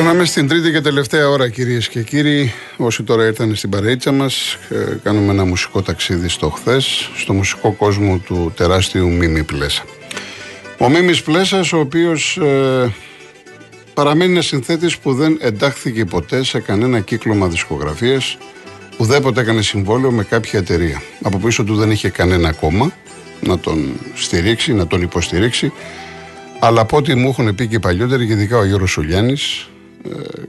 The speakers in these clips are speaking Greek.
Περνάμε στην τρίτη και τελευταία ώρα κυρίες και κύριοι. Όσοι τώρα ήρθαν στην παρέτσα μας ε, Κάνουμε ένα μουσικό ταξίδι στο χθες Στο μουσικό κόσμο του τεράστιου Μίμη Πλέσα. Ο Μίμης Πλέσας ο οποίος ε, Παραμένει ένας συνθέτης που δεν εντάχθηκε ποτέ σε κανένα κύκλωμα δισκογραφίας Ουδέποτε έκανε συμβόλαιο με κάποια εταιρεία. Από πίσω του δεν είχε κανένα κόμμα Να τον στηρίξει, να τον υποστηρίξει αλλά από ό,τι μου έχουν πει και οι παλιότεροι, και ειδικά ο Γιώργος Σουλιάνης, ε,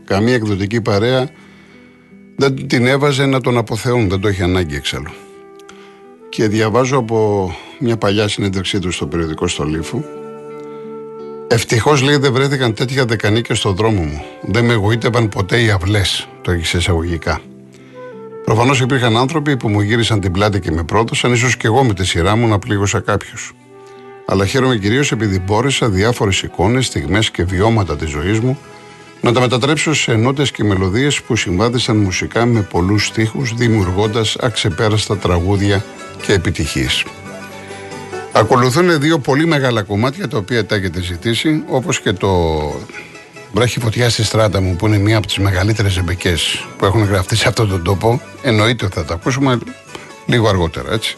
καμία εκδοτική παρέα δεν την έβαζε να τον αποθεούν, δεν το έχει ανάγκη εξάλλου. Και διαβάζω από μια παλιά συνέντευξή του στο περιοδικό στο Λίφο. Ευτυχώς λέει δεν βρέθηκαν τέτοια δεκανίκια στο δρόμο μου. Δεν με εγωίτευαν ποτέ οι αυλές, το έχει εισαγωγικά. Προφανώς υπήρχαν άνθρωποι που μου γύρισαν την πλάτη και με πρόδωσαν, ίσως και εγώ με τη σειρά μου να πλήγωσα κάποιους. Αλλά χαίρομαι κυρίως επειδή μπόρεσα διάφορες εικόνες, στιγμές και βιώματα της ζωής μου να τα μετατρέψω σε νότες και μελωδίες που συμβάδισαν μουσικά με πολλούς στίχους δημιουργώντας αξεπέραστα τραγούδια και επιτυχίες. Ακολουθούν δύο πολύ μεγάλα κομμάτια τα οποία τα έχετε ζητήσει όπως και το Βράχει φωτιά στη στράτα μου που είναι μία από τις μεγαλύτερες εμπεκές που έχουν γραφτεί σε αυτόν τον τόπο εννοείται ότι θα τα ακούσουμε λίγο αργότερα έτσι.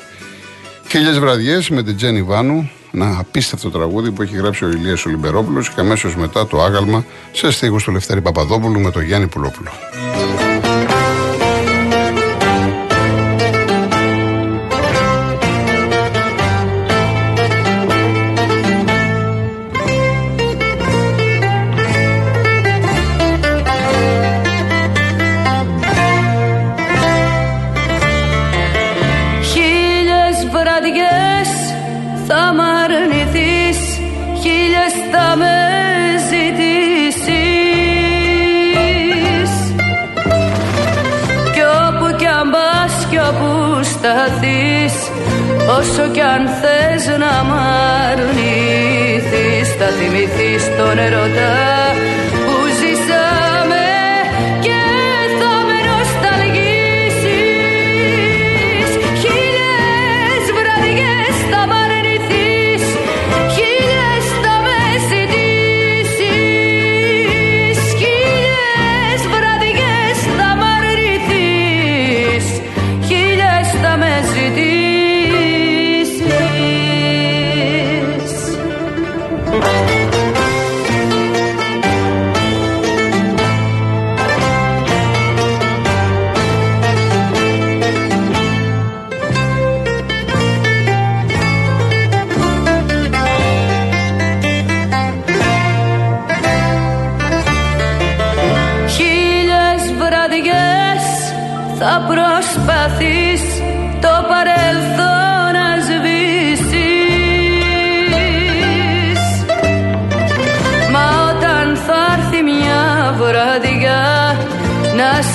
Χίλιες βραδιές με την Τζένι Βάνου ένα απίστευτο τραγούδι που έχει γράψει ο Ηλίας Ολυμπερόπουλος και αμέσως μετά το άγαλμα σε στίχους του Λευτέρη Παπαδόπουλου με τον Γιάννη Πουλόπουλο. Όσο κι αν θες να μ' αρνηθείς. Θα θυμηθείς τον ερωτά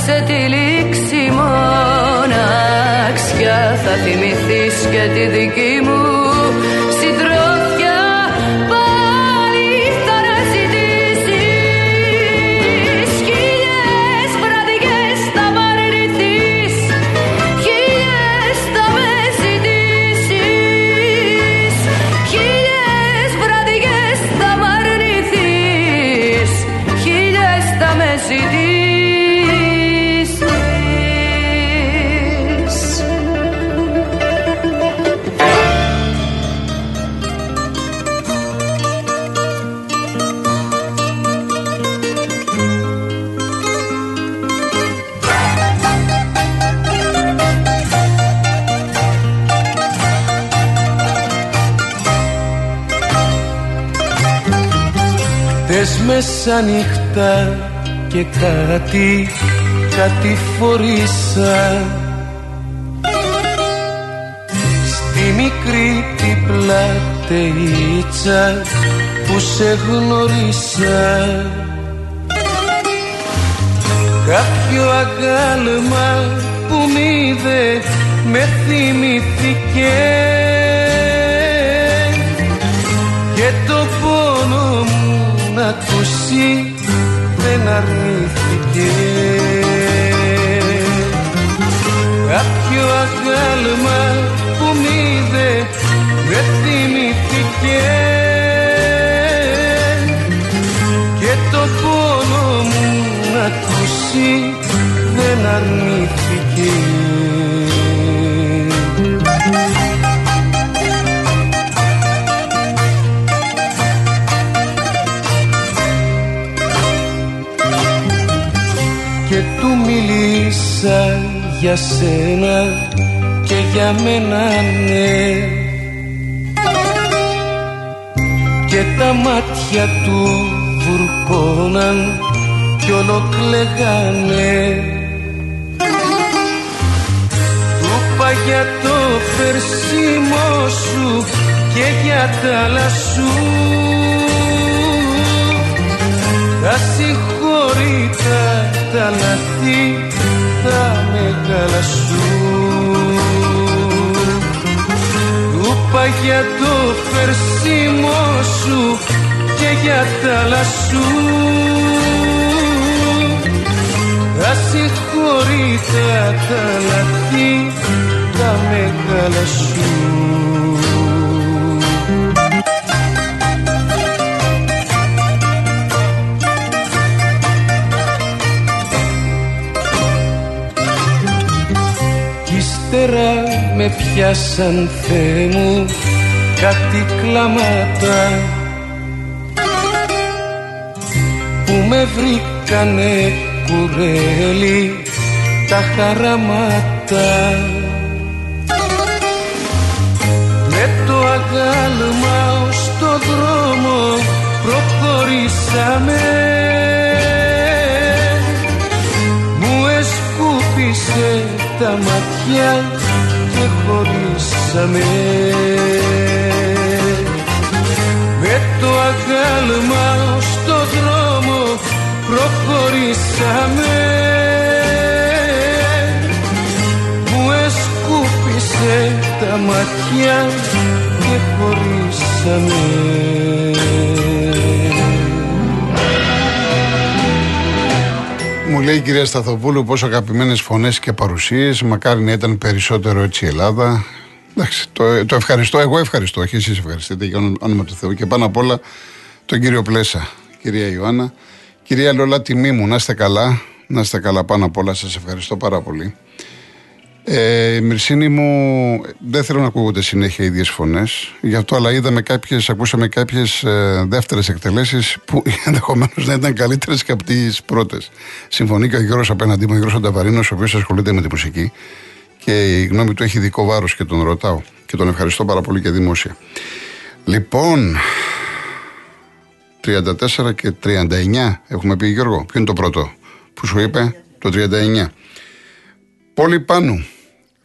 σε τυλίξει μοναξιά θα θυμηθείς και τη δική μου μέσα νύχτα και κάτι, κάτι φορήσα. Στη μικρή την πλατείτσα που σε γνωρίσα. Κάποιο αγκάλμα που μ' είδε με θυμηθήκε εσύ δεν αρνήθηκε. Κάποιο αγάλμα που μ' είδε δεν θυμήθηκε Και το πόνο μου να ακούσει δεν αρνήθηκε. Για σένα και για μένα ναι. Και τα μάτια του βουρκώναν κι ολοκλεγάνε Του είπα για το περσίμο σου και για τα άλλα σου. Τα συγχωρήτα τα λαθή τα μεγάλα σου. Του είπα για το περσίμο σου και για τα άλλα σου. Συγχωρήτα τα λαθή τα μεγάλα σου ύστερα με πιάσαν Θεέ μου κάτι κλάματα. Που με βρήκανε κουρέλι τα χαραμάτα με το αγάλμα στο δρόμο προχωρήσαμε ματιά και χωρίσαμε. Με το αγάλμα στο δρόμο προχωρήσαμε. Μου εσκούπισε τα ματιά και χωρίσαμε Μου λέει η κυρία Σταθοπούλου πόσο αγαπημένες φωνές και παρουσίες. Μακάρι να ήταν περισσότερο έτσι η Ελλάδα. Εντάξει, το, το ευχαριστώ. Εγώ ευχαριστώ. Όχι εσείς ευχαριστείτε για όνομα του Θεού. Και πάνω απ' όλα τον κύριο Πλέσα, κυρία Ιωάννα. Κυρία Λόλα, τιμή μου, να είστε καλά. Να είστε καλά πάνω απ' όλα. Σας ευχαριστώ πάρα πολύ. Ε, Μυρσίνη μου, δεν θέλω να ακούγονται συνέχεια οι ίδιες φωνές. Γι' αυτό, αλλά είδαμε κάποιες, ακούσαμε κάποιες ε, δεύτερες εκτελέσεις που ενδεχομένως να ήταν καλύτερες και από τις πρώτες. Συμφωνεί και ο Γιώργος απέναντί μου, ο Γιώργος Ανταβαρίνο, ο οποίος ασχολείται με τη μουσική. Και η γνώμη του έχει δικό βάρος και τον ρωτάω. Και τον ευχαριστώ πάρα πολύ και δημόσια. Λοιπόν, 34 και 39 έχουμε πει Γιώργο. Ποιο είναι το πρώτο που σου είπε, το 39. Πόλη Πάνου.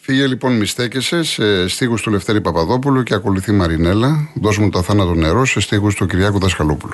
Φύγε λοιπόν μη στέκεσαι σε στίχους του Λευτέρη Παπαδόπουλου και ακολουθεί Μαρινέλα. Δώσ' μου το θάνατο νερό σε στίχους του Κυριάκου Δασκαλόπουλου.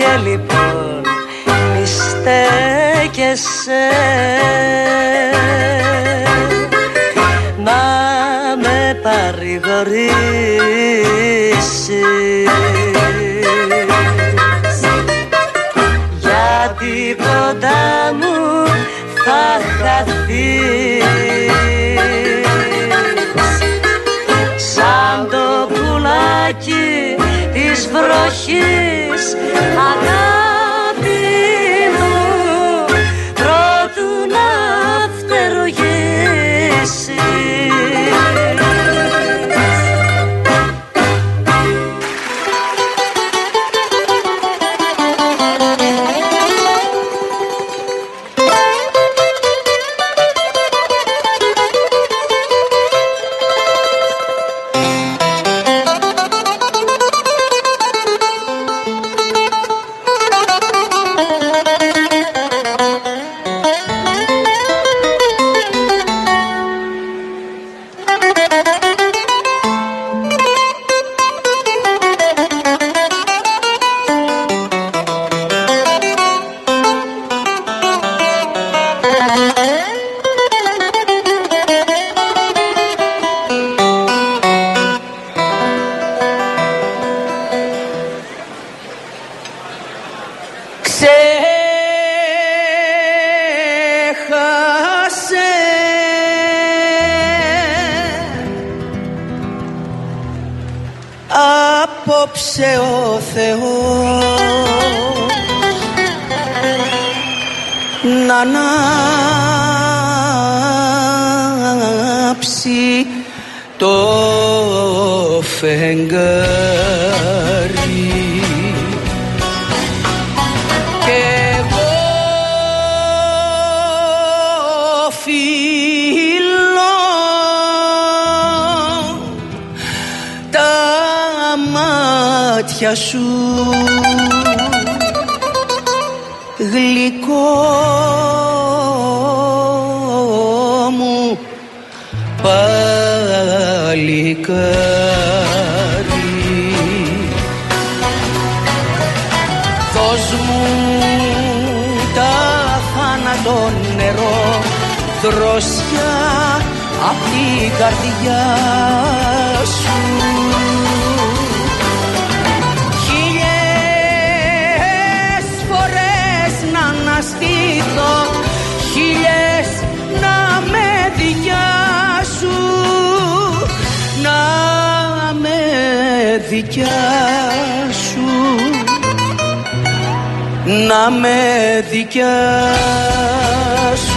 και λοιπόν μη στέκεσαι να με παρηγορήσεις. Γιατί κοντά μου θα χαθείς. Σαν το πουλάκι της βροχής αγάπη Απόψε ο Θεός. Να ανάψει το φεγγάρι μάτια σου. Γλυκό μου παλικάρι Δώσ' μου τα θάνατο νερό δροσιά απ' την καρδιά σου δικιά σου Να με δικιάς. σου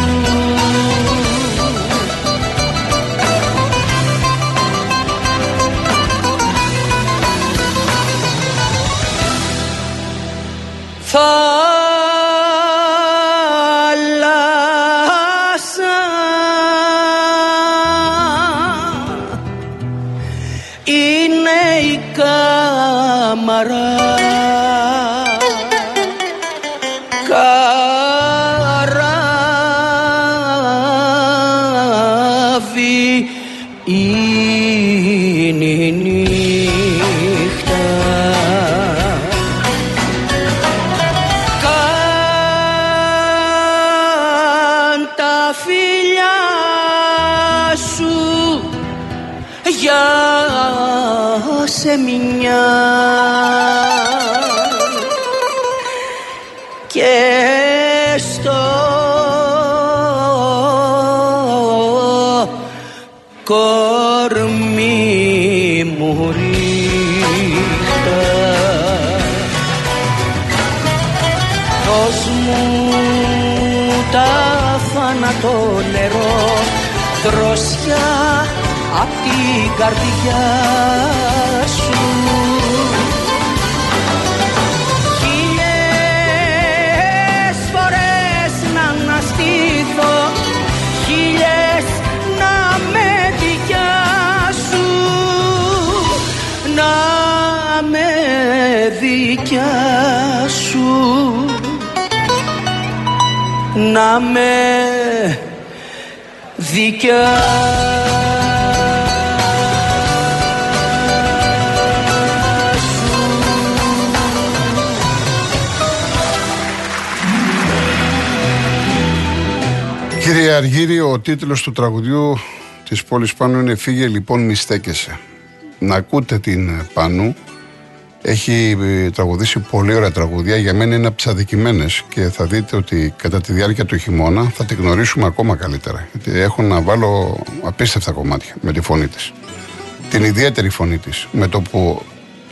για σε μια και στο κορμί μου ρίχτα Δώσ' μου τα θάνατο νερό δροσιά απ' την καρδιά σου. Χίλιες φορές να αναστήθω Χίλιες να με δικιά σου Να με δικιά σου να με δικιά Κύριε Αργύρη, ο τίτλος του τραγουδιού της πόλης Πάνου είναι «Φύγε λοιπόν μη στέκεσαι». Να ακούτε την Πάνου. Έχει ε, τραγουδήσει πολύ ωραία τραγουδία. Για μένα είναι από τις αδικημένες και θα δείτε ότι κατά τη διάρκεια του χειμώνα θα την γνωρίσουμε ακόμα καλύτερα. Γιατί έχω να βάλω απίστευτα κομμάτια με τη φωνή της. Την ιδιαίτερη φωνή της. Με το που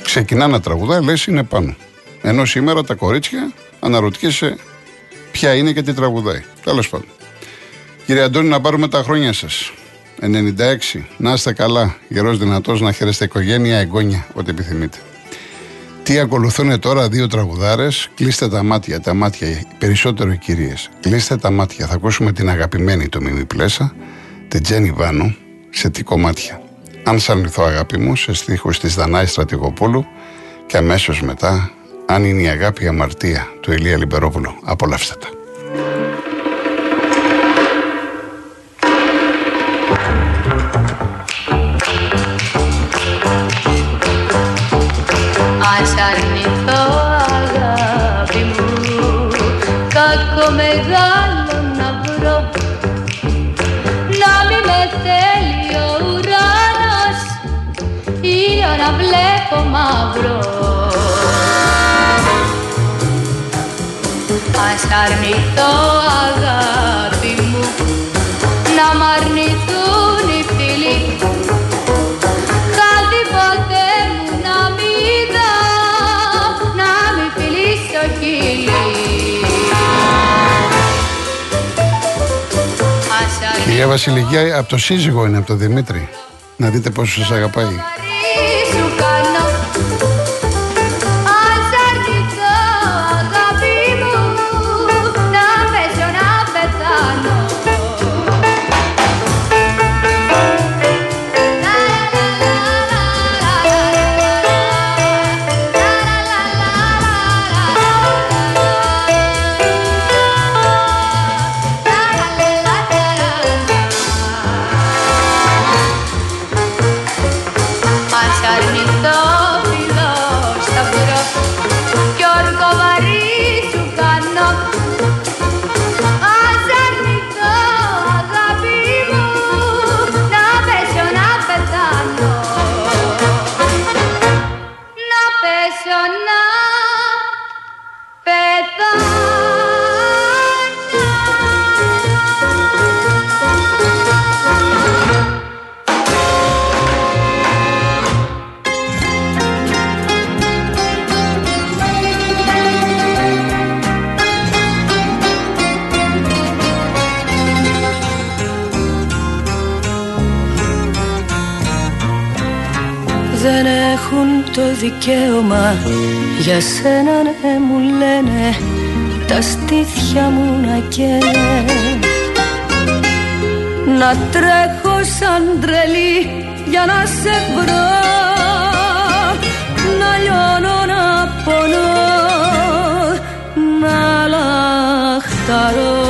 ξεκινά να τραγουδάει, λες είναι πάνω. Ενώ σήμερα τα κορίτσια αναρωτιέσαι ποια είναι και τι τραγουδάει. Τέλος πάντων. Κύριε Αντώνη, να πάρουμε τα χρόνια σας. 96, να είστε καλά, γερός δυνατός, να χαίρεστε οικογένεια, εγγόνια, ό,τι επιθυμείτε. Τι ακολουθούν τώρα δύο τραγουδάρες, κλείστε τα μάτια, τα μάτια, περισσότερο οι κυρίες. Κλείστε τα μάτια, θα ακούσουμε την αγαπημένη το Μιμή Πλέσα, την Τζένι Βάνου, σε τι κομμάτια. Αν σ' αρνηθώ αγάπη μου, σε στίχους της Δανάη Στρατηγοπούλου και αμέσως μετά, αν είναι η αγάπη η αμαρτία του Ηλία Λιμπερόπουλου. Απολαύστε τα. Βλέπω μαύρο Ας αρνηθώ αγάπη μου Να μ' αρνηθούν οι φίλοι Κάτι ποτέ μου να μην δω Να μην φιλείς το χείλη Ας Κυρία Βασιλική, από το σύζυγο είναι, από το Δημήτρη. Να δείτε πόσο σας αγαπάει. Το δικαίωμα. Για σένα ναι μου λένε τα στήθια μου να καίνε. Να τρέχω σαν τρελή για να σε βρω. Να λιώνω να πονώ να λαχταρώ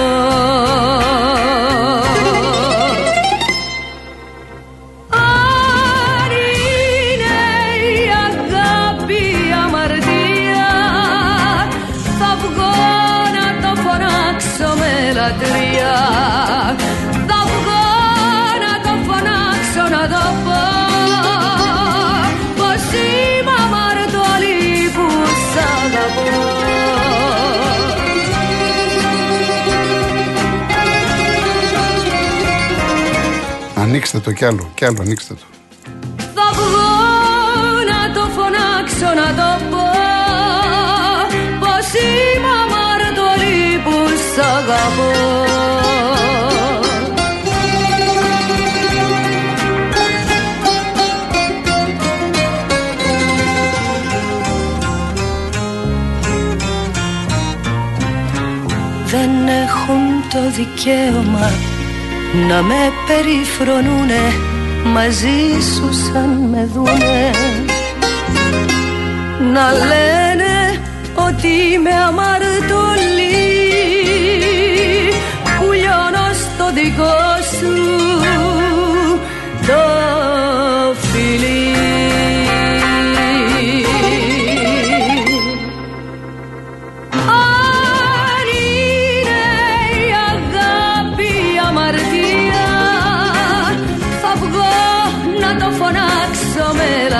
το κι άλλο, κι άλλο, ανοίξτε το. Θα βγω να το φωνάξω να το πω Πως είμαι αμαρτωλή που σ' αγαπώ Δεν έχουν το δικαίωμα να με περιφρονούνε μαζί σου σαν με δούνε. Να λένε ότι είμαι αμαρτωλή. Που λιώνω στο δικό σου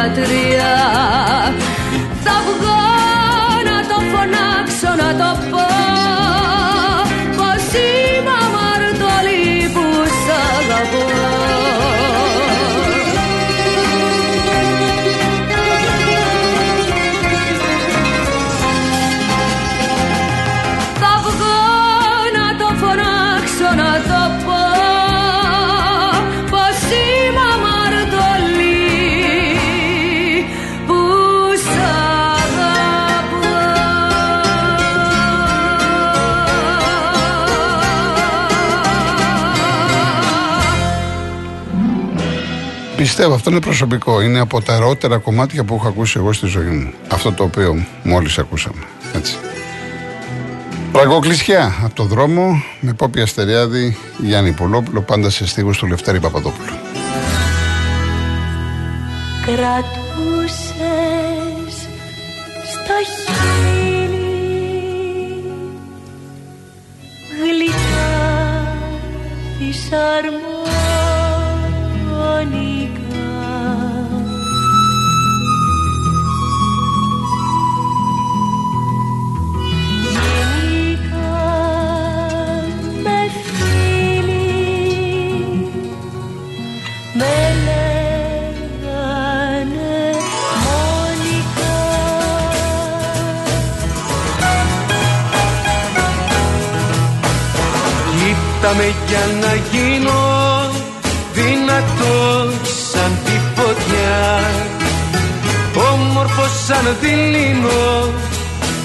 με λατρεία Θα βγω Πιστεύω, αυτό είναι προσωπικό. Είναι από τα αερότερα κομμάτια που έχω ακούσει εγώ στη ζωή μου. Αυτό το οποίο μόλις ακούσαμε. Έτσι. Πραγωκλησιά από το δρόμο με Πόπη Αστεριάδη, Γιάννη Πολόπουλο, πάντα σε στίγους του Λευτέρη Παπαδόπουλου. Κρατούσες στα χείλη γλυκά αρμόνικα με για να γίνω δυνατός σαν τη φωτιά. Όμορφος σαν δειλίνο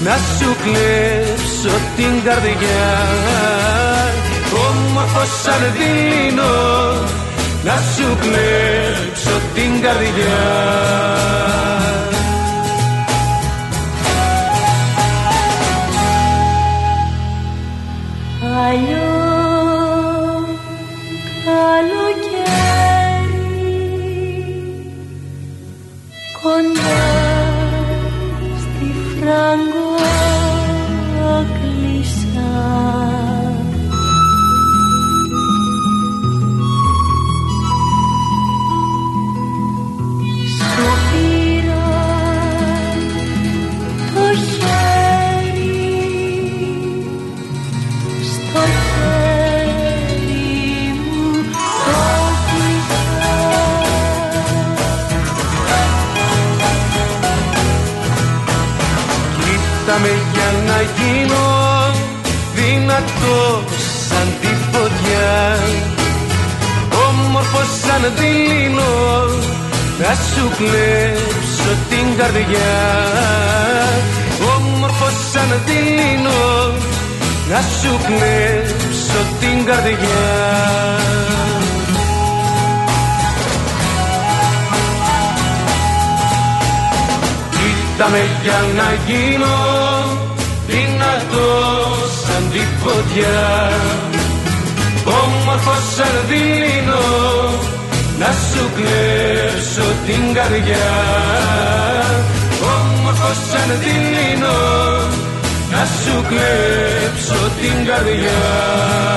να σου κλέψω την καρδιά. Όμορφος σαν δειλίνο να σου κλέψω την καρδιά. Αλλιώς να σου κλέψω την καρδιά. Όμορφος σαν δίνω. Να σου κλέψω την καρδιά. Κοίτα για να γίνω δυνατός σαν τη φωτιά. Όμορφος σαν δίνω να σου κλέψω την καρδιά. Όμορφος σαν δίνω. Να σου κλέψω την καρδιά